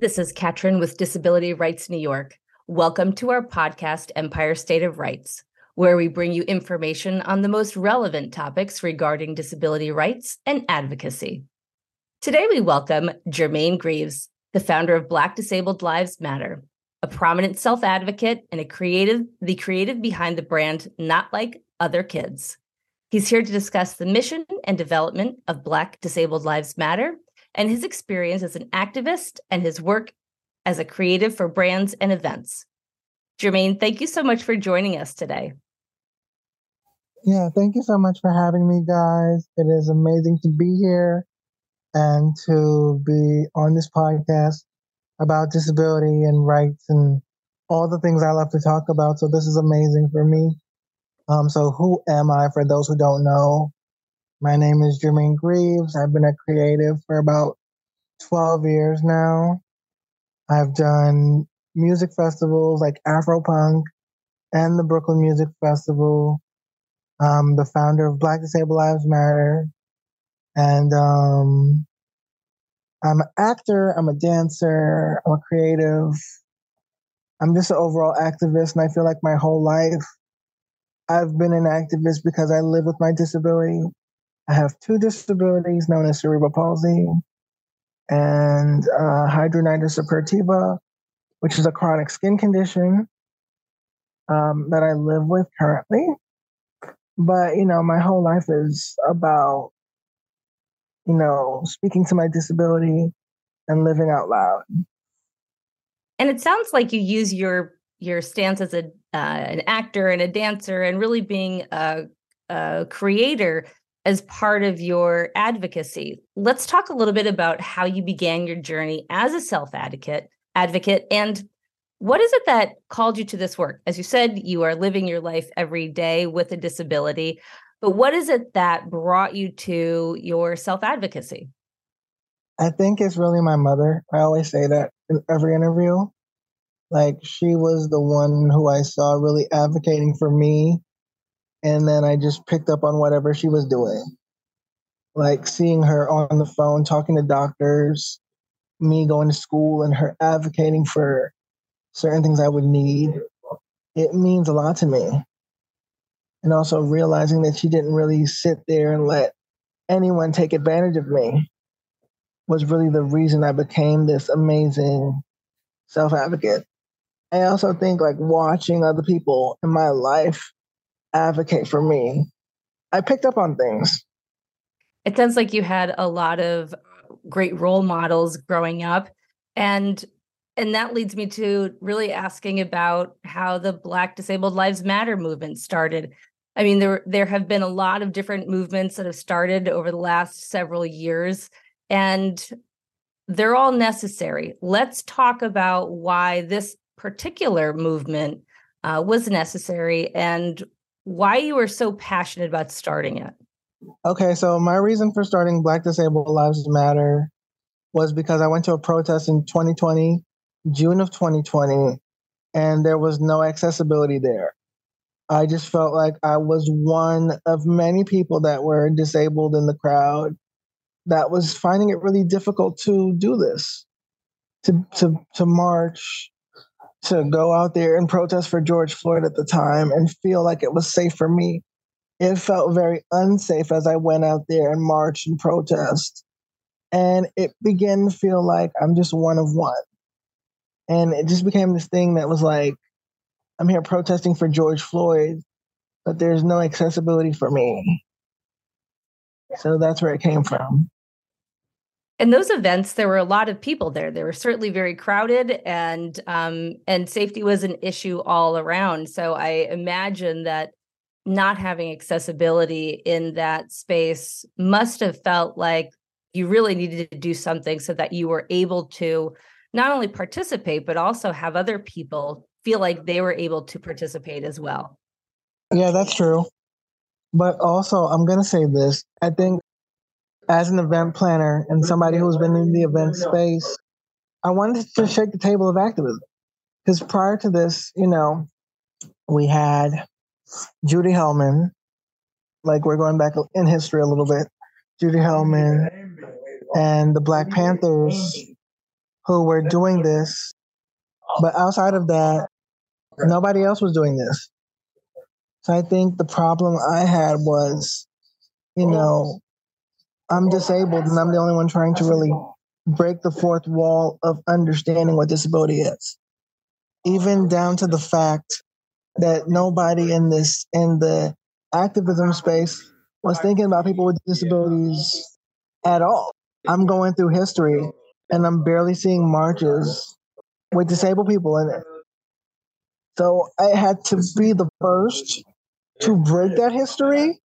This is Katrin with Disability Rights New York. Welcome to our podcast, Empire State of Rights, where we bring you information on the most relevant topics regarding disability rights and advocacy. Today, we welcome Jermaine Greaves, the founder of Black Disabled Lives Matter, a prominent self advocate and a creative, the creative behind the brand Not Like Other Kids. He's here to discuss the mission and development of Black Disabled Lives Matter and his experience as an activist and his work as a creative for brands and events. Jermaine, thank you so much for joining us today. Yeah, thank you so much for having me, guys. It is amazing to be here and to be on this podcast about disability and rights and all the things I love to talk about. So this is amazing for me. Um, so who am I for those who don't know? My name is Jermaine Greaves. I've been a creative for about 12 years now. I've done music festivals like Afropunk and the Brooklyn Music Festival. I'm the founder of Black Disabled Lives Matter. And um, I'm an actor, I'm a dancer, I'm a creative. I'm just an overall activist, and I feel like my whole life I've been an activist because I live with my disability. I have two disabilities known as cerebral palsy and uh, hidradenitis suppurativa, which is a chronic skin condition um, that I live with currently. But, you know, my whole life is about, you know, speaking to my disability and living out loud. And it sounds like you use your your stance as a uh, an actor and a dancer and really being a, a creator as part of your advocacy. Let's talk a little bit about how you began your journey as a self advocate advocate and what is it that called you to this work? As you said, you are living your life every day with a disability, but what is it that brought you to your self advocacy? I think it's really my mother. I always say that in every interview. Like she was the one who I saw really advocating for me. And then I just picked up on whatever she was doing. Like seeing her on the phone talking to doctors, me going to school and her advocating for certain things I would need. It means a lot to me. And also realizing that she didn't really sit there and let anyone take advantage of me was really the reason I became this amazing self advocate. I also think like watching other people in my life advocate for me, I picked up on things. It sounds like you had a lot of great role models growing up. And and that leads me to really asking about how the black disabled lives matter movement started. I mean there there have been a lot of different movements that have started over the last several years and they're all necessary. Let's talk about why this particular movement uh, was necessary and why you were so passionate about starting it. Okay, so my reason for starting Black Disabled Lives Matter was because I went to a protest in 2020, June of 2020, and there was no accessibility there. I just felt like I was one of many people that were disabled in the crowd that was finding it really difficult to do this, to to to march, to go out there and protest for George Floyd at the time and feel like it was safe for me. It felt very unsafe as I went out there and marched and protest. And it began to feel like I'm just one of one. And it just became this thing that was like, I'm here protesting for George Floyd, but there's no accessibility for me. So that's where it came from in those events there were a lot of people there. They were certainly very crowded and um, and safety was an issue all around. So i imagine that not having accessibility in that space must have felt like you really needed to do something so that you were able to not only participate but also have other people feel like they were able to participate as well. Yeah that's true. But also i'm going to say this. I think as an event planner and somebody who's been in the event space, I wanted to shake the table of activism. Because prior to this, you know, we had Judy Heumann, like we're going back in history a little bit, Judy Heumann and the Black Panthers who were doing this. But outside of that, nobody else was doing this. So I think the problem I had was, you know, I'm disabled and I'm the only one trying to really break the fourth wall of understanding what disability is. Even down to the fact that nobody in this in the activism space was thinking about people with disabilities at all. I'm going through history and I'm barely seeing marches with disabled people in it. So I had to be the first to break that history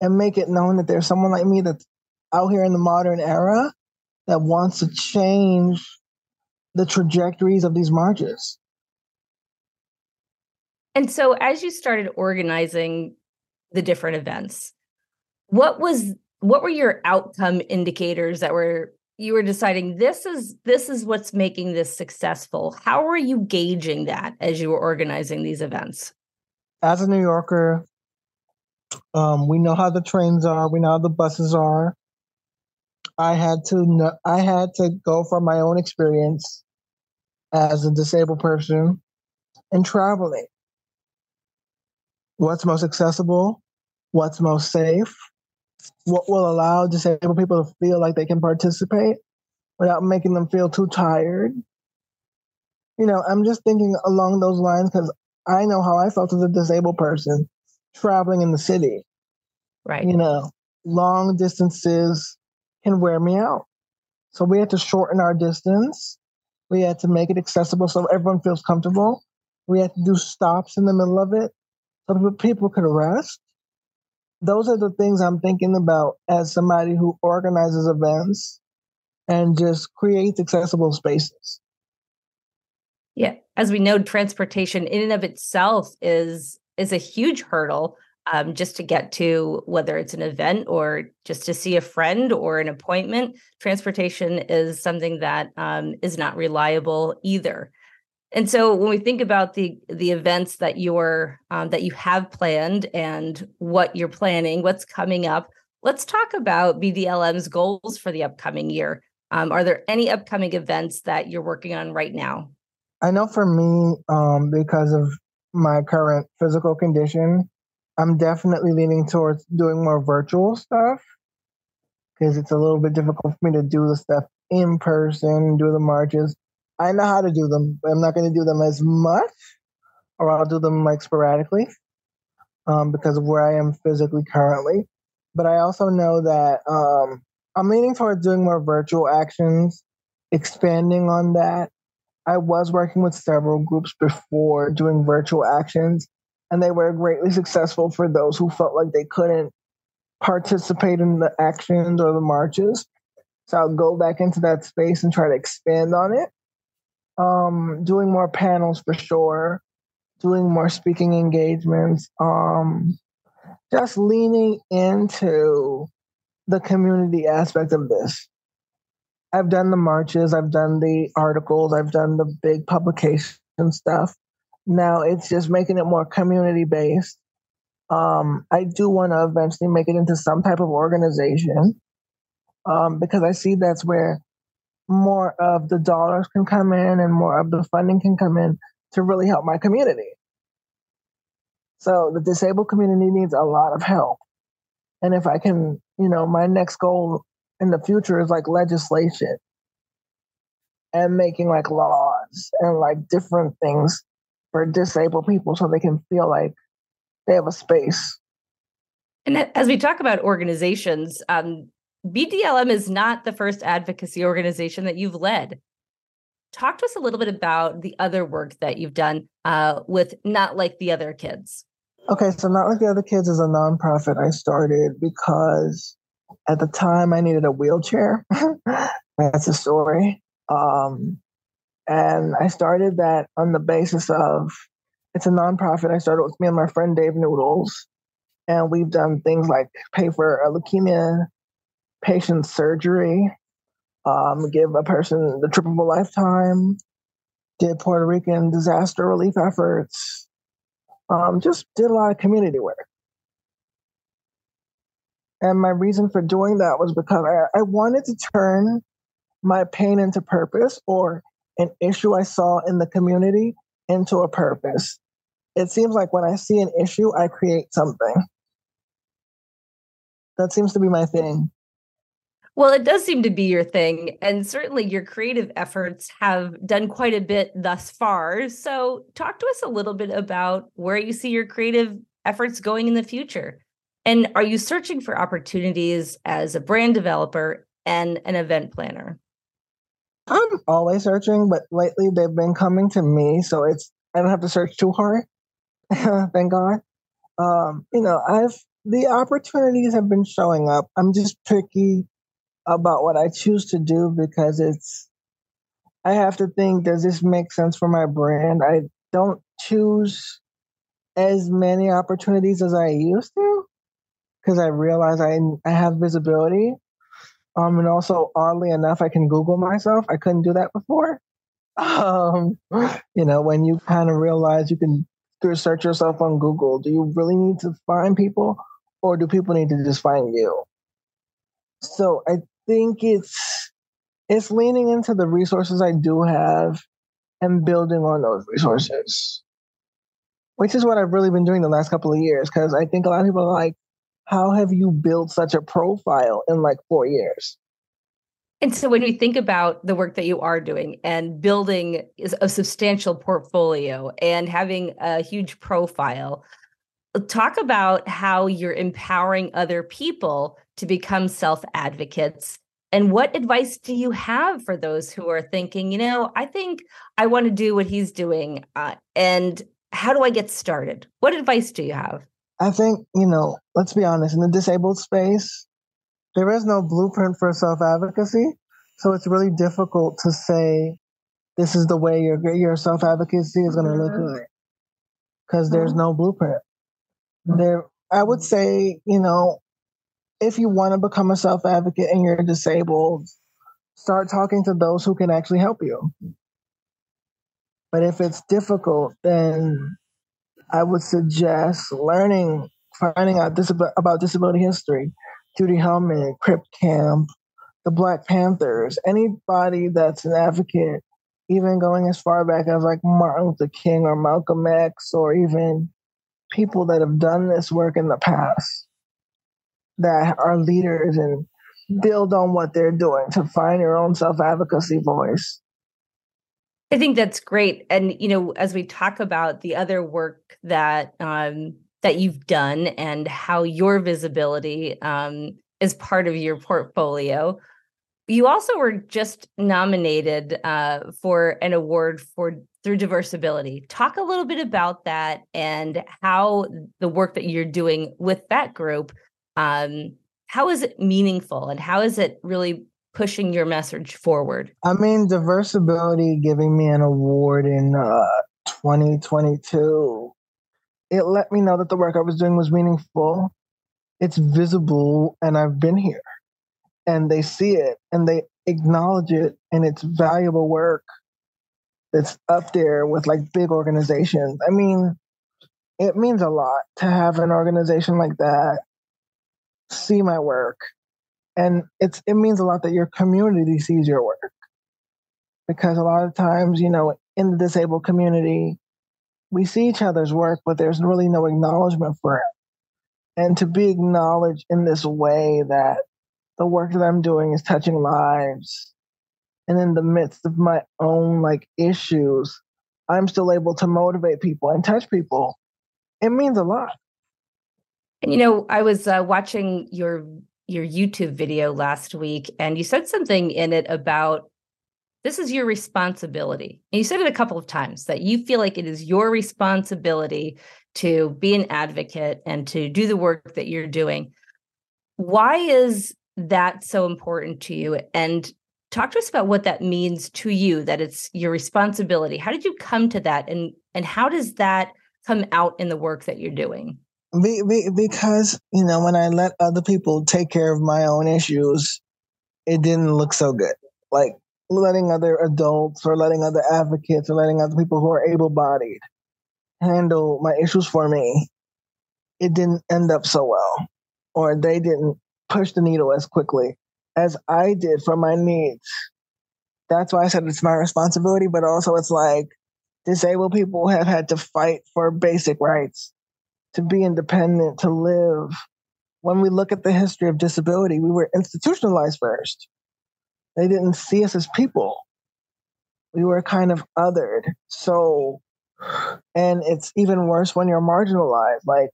and make it known that there's someone like me that's out here in the modern era that wants to change the trajectories of these marches. And so as you started organizing the different events, what was what were your outcome indicators that were you were deciding this is this is what's making this successful? How were you gauging that as you were organizing these events? As a new yorker um, we know how the trains are we know how the buses are i had to know, i had to go from my own experience as a disabled person and traveling what's most accessible what's most safe what will allow disabled people to feel like they can participate without making them feel too tired. You know, I'm just thinking along those lines because I know how I felt as a disabled person traveling in the city. Right. You know, long distances can wear me out. So we had to shorten our distance. We had to make it accessible so everyone feels comfortable. We had to do stops in the middle of it so people could rest those are the things I'm thinking about as somebody who organizes events and just creates accessible spaces. Yeah, as we know, transportation in and of itself is is a huge hurdle um, just to get to whether it's an event or just to see a friend or an appointment. Transportation is something that um, is not reliable either. And so when we think about the the events that you're um, that you have planned and what you're planning, what's coming up, let's talk about BDLM's goals for the upcoming year. Um, are there any upcoming events that you're working on right now? I know for me, um, because of my current physical condition, I'm definitely leaning towards doing more virtual stuff because it's a little bit difficult for me to do the stuff in person, do the marches. I know how to do them. But I'm not going to do them as much, or I'll do them like sporadically um, because of where I am physically currently. But I also know that um, I'm leaning towards doing more virtual actions, expanding on that. I was working with several groups before doing virtual actions, and they were greatly successful for those who felt like they couldn't participate in the actions or the marches. So I'll go back into that space and try to expand on it um, doing more panels for sure, doing more speaking engagements, um, just leaning into the community aspect of this. I've done the marches, I've done the articles, I've done the big publication stuff. Now it's just making it more community based. Um, I do want to eventually make it into some type of organization um, because I see that's where more of the dollars can come in and more of the funding can come in to really help my community. So the disabled community needs a lot of help. And if I can, you know, my next goal in the future is like legislation and making like laws and like different things for disabled people so they can feel like they have a space. And as we talk about organizations, um, BDLM is not the first advocacy organization that you've led. Talk to us a little bit about the other work that you've done uh, with Not Like the Other Kids. Okay, so Not Like the Other Kids is a nonprofit I started because at the time I needed a wheelchair. That's a story. Um, and I started that on the basis of it's a nonprofit. I started with me and my friend Dave Noodles. And we've done things like pay for a leukemia patient surgery, um, give a person the trip of a lifetime, did Puerto Rican disaster relief efforts, um, just did a lot of community work. And my reason for doing that was because I, I wanted to turn my pain into purpose or an issue I saw in the community into a purpose. It seems like when I see an issue, I create something. That seems to be my thing. Well, it does seem to be your thing. And certainly your creative efforts have done quite a bit thus far. So, talk to us a little bit about where you see your creative efforts going in the future. And are you searching for opportunities as a brand developer and an event planner? I'm always searching, but lately they've been coming to me. So, it's, I don't have to search too hard. Thank God. Um, you know, I've, the opportunities have been showing up. I'm just picky about what I choose to do because it's I have to think does this make sense for my brand? I don't choose as many opportunities as I used to because I realize I I have visibility. Um, and also oddly enough, I can Google myself. I couldn't do that before. Um, you know, when you kind of realize you can search yourself on Google, do you really need to find people, or do people need to just find you? So I think it's it's leaning into the resources I do have and building on those resources. Which is what I've really been doing the last couple of years because I think a lot of people are like, how have you built such a profile in like four years? And so when you think about the work that you are doing and building a substantial portfolio and having a huge profile, talk about how you're empowering other people to become self advocates. And what advice do you have for those who are thinking, you know, I think I want to do what he's doing? Uh, and how do I get started? What advice do you have? I think, you know, let's be honest, in the disabled space, there is no blueprint for self advocacy. So it's really difficult to say this is the way your your self advocacy is going to look mm-hmm. like because there's mm-hmm. no blueprint. There, I would say, you know, if you want to become a self advocate and you're disabled, start talking to those who can actually help you. But if it's difficult, then I would suggest learning, finding out disab- about disability history. Judy Heumann, Crip Camp, the Black Panthers, anybody that's an advocate, even going as far back as like Martin Luther King or Malcolm X, or even people that have done this work in the past that are leaders and build on what they're doing to find your own self advocacy voice. I think that's great. And you know, as we talk about the other work that um, that you've done and how your visibility um, is part of your portfolio, you also were just nominated uh, for an award for through Diversability. Talk a little bit about that and how the work that you're doing with that group um, how is it meaningful and how is it really pushing your message forward? I mean, Diversability giving me an award in uh, 2022, it let me know that the work I was doing was meaningful. It's visible, and I've been here. And they see it and they acknowledge it, and it's valuable work that's up there with like big organizations. I mean, it means a lot to have an organization like that see my work. And it's it means a lot that your community sees your work. Because a lot of times, you know, in the disabled community, we see each other's work, but there's really no acknowledgement for it. And to be acknowledged in this way that the work that I'm doing is touching lives, and in the midst of my own like issues, I'm still able to motivate people and touch people. It means a lot. And you know, I was uh, watching your your YouTube video last week, and you said something in it about this is your responsibility. And you said it a couple of times that you feel like it is your responsibility to be an advocate and to do the work that you're doing. Why is that so important to you? And talk to us about what that means to you that it's your responsibility. How did you come to that and and how does that come out in the work that you're doing? Be, be, because you know when I let other people take care of my own issues, it didn't look so good. Like letting other adults or letting other advocates or letting other people who are able-bodied handle my issues for me, it didn't end up so well, or they didn't push the needle as quickly as I did for my needs. that's why I said it's my responsibility, but also it's like disabled people have had to fight for basic rights to be independent, to live. When we look at the history of disability, we were institutionalized first. They didn't see us as people. We were kind of othered. So, and it's even worse when you're marginalized. Like,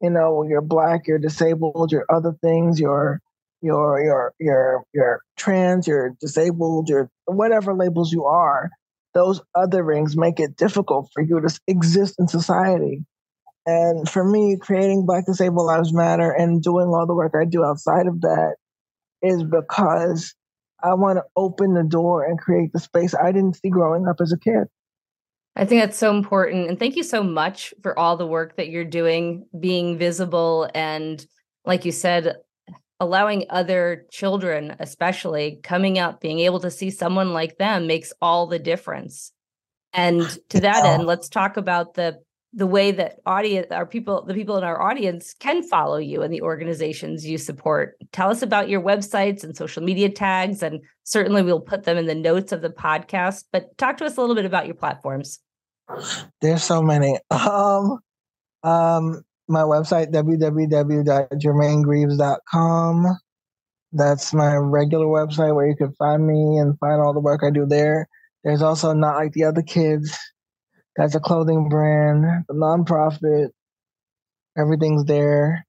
you know, you're black, you're disabled, you're other things, you're you're you're you're you're trans, you're disabled, you're whatever labels you are. Those other rings make it difficult for you to exist in society. And for me, creating Black Disabled Lives Matter and doing all the work I do outside of that is because I want to open the door and create the space I didn't see growing up as a kid. I think that's so important. And thank you so much for all the work that you're doing, being visible and, like you said, allowing other children, especially coming up, being able to see someone like them makes all the difference. And to that yeah. end, let's talk about the the way that audience our people the people in our audience can follow you and the organizations you support. Tell us about your websites and social media tags and certainly we'll put them in the notes of the podcast but talk to us a little bit about your platforms. There's so many. Um um my website www.jermainegreaves.com that's my regular website where you can find me and find all the work i do there. There's also not like the other kids that's a clothing brand, a nonprofit. Everything's there.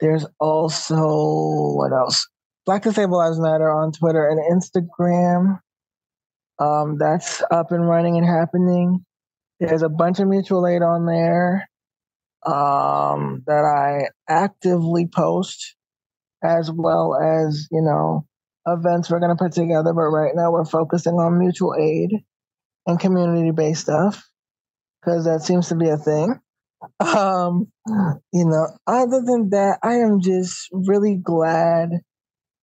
There's also what else? Black Disabled Lives Matter on Twitter and Instagram. Um, that's up and running and happening. There's a bunch of mutual aid on there um, that I actively post, as well as you know events we're going to put together. But right now we're focusing on mutual aid and community based stuff because that seems to be a thing. Um, you know, other than that, I am just really glad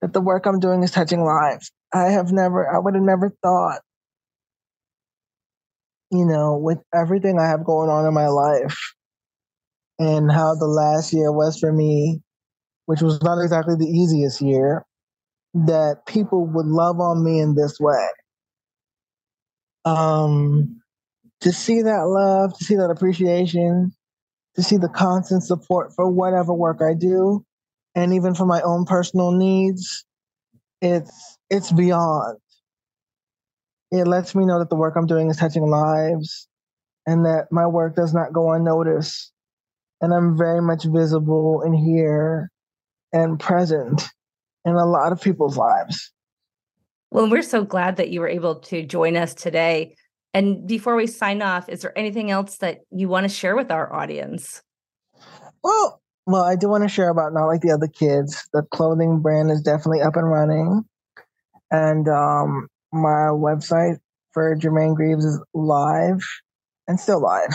that the work I'm doing is touching lives. I have never, I would have never thought, you know, with everything I have going on in my life and how the last year was for me, which was not exactly the easiest year, that people would love on me in this way. Um, to see that love, to see that appreciation, to see the constant support for whatever work I do, and even for my own personal needs, it's it's beyond. It lets me know that the work I'm doing is touching lives and that my work does not go unnoticed. And I'm very much visible and here and present in a lot of people's lives. Well, we're so glad that you were able to join us today. And before we sign off, is there anything else that you want to share with our audience? Well, well, I do want to share about not like the other kids. The clothing brand is definitely up and running, and um, my website for Jermaine Greaves is live and still live.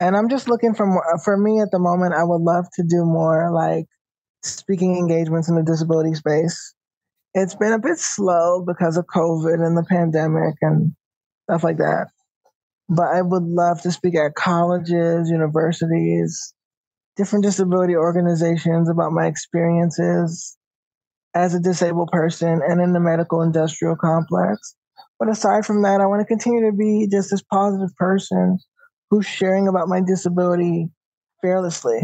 And I'm just looking for more. For me at the moment, I would love to do more like speaking engagements in the disability space. It's been a bit slow because of COVID and the pandemic and stuff like that. But I would love to speak at colleges, universities, different disability organizations about my experiences as a disabled person and in the medical industrial complex. But aside from that, I want to continue to be just this positive person who's sharing about my disability fearlessly.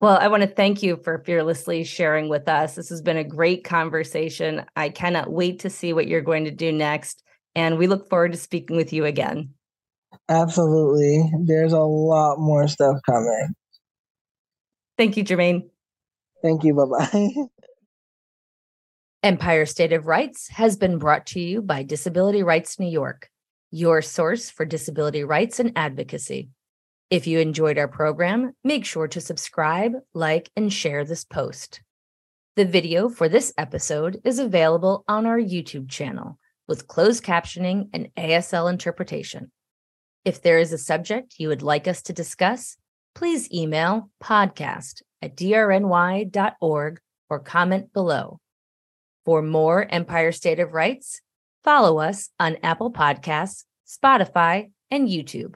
Well, I want to thank you for fearlessly sharing with us. This has been a great conversation. I cannot wait to see what you're going to do next. And we look forward to speaking with you again. Absolutely. There's a lot more stuff coming. Thank you, Jermaine. Thank you. Bye bye. Empire State of Rights has been brought to you by Disability Rights New York, your source for disability rights and advocacy. If you enjoyed our program, make sure to subscribe, like, and share this post. The video for this episode is available on our YouTube channel with closed captioning and ASL interpretation. If there is a subject you would like us to discuss, please email podcast at drny.org or comment below. For more Empire State of Rights, follow us on Apple Podcasts, Spotify, and YouTube.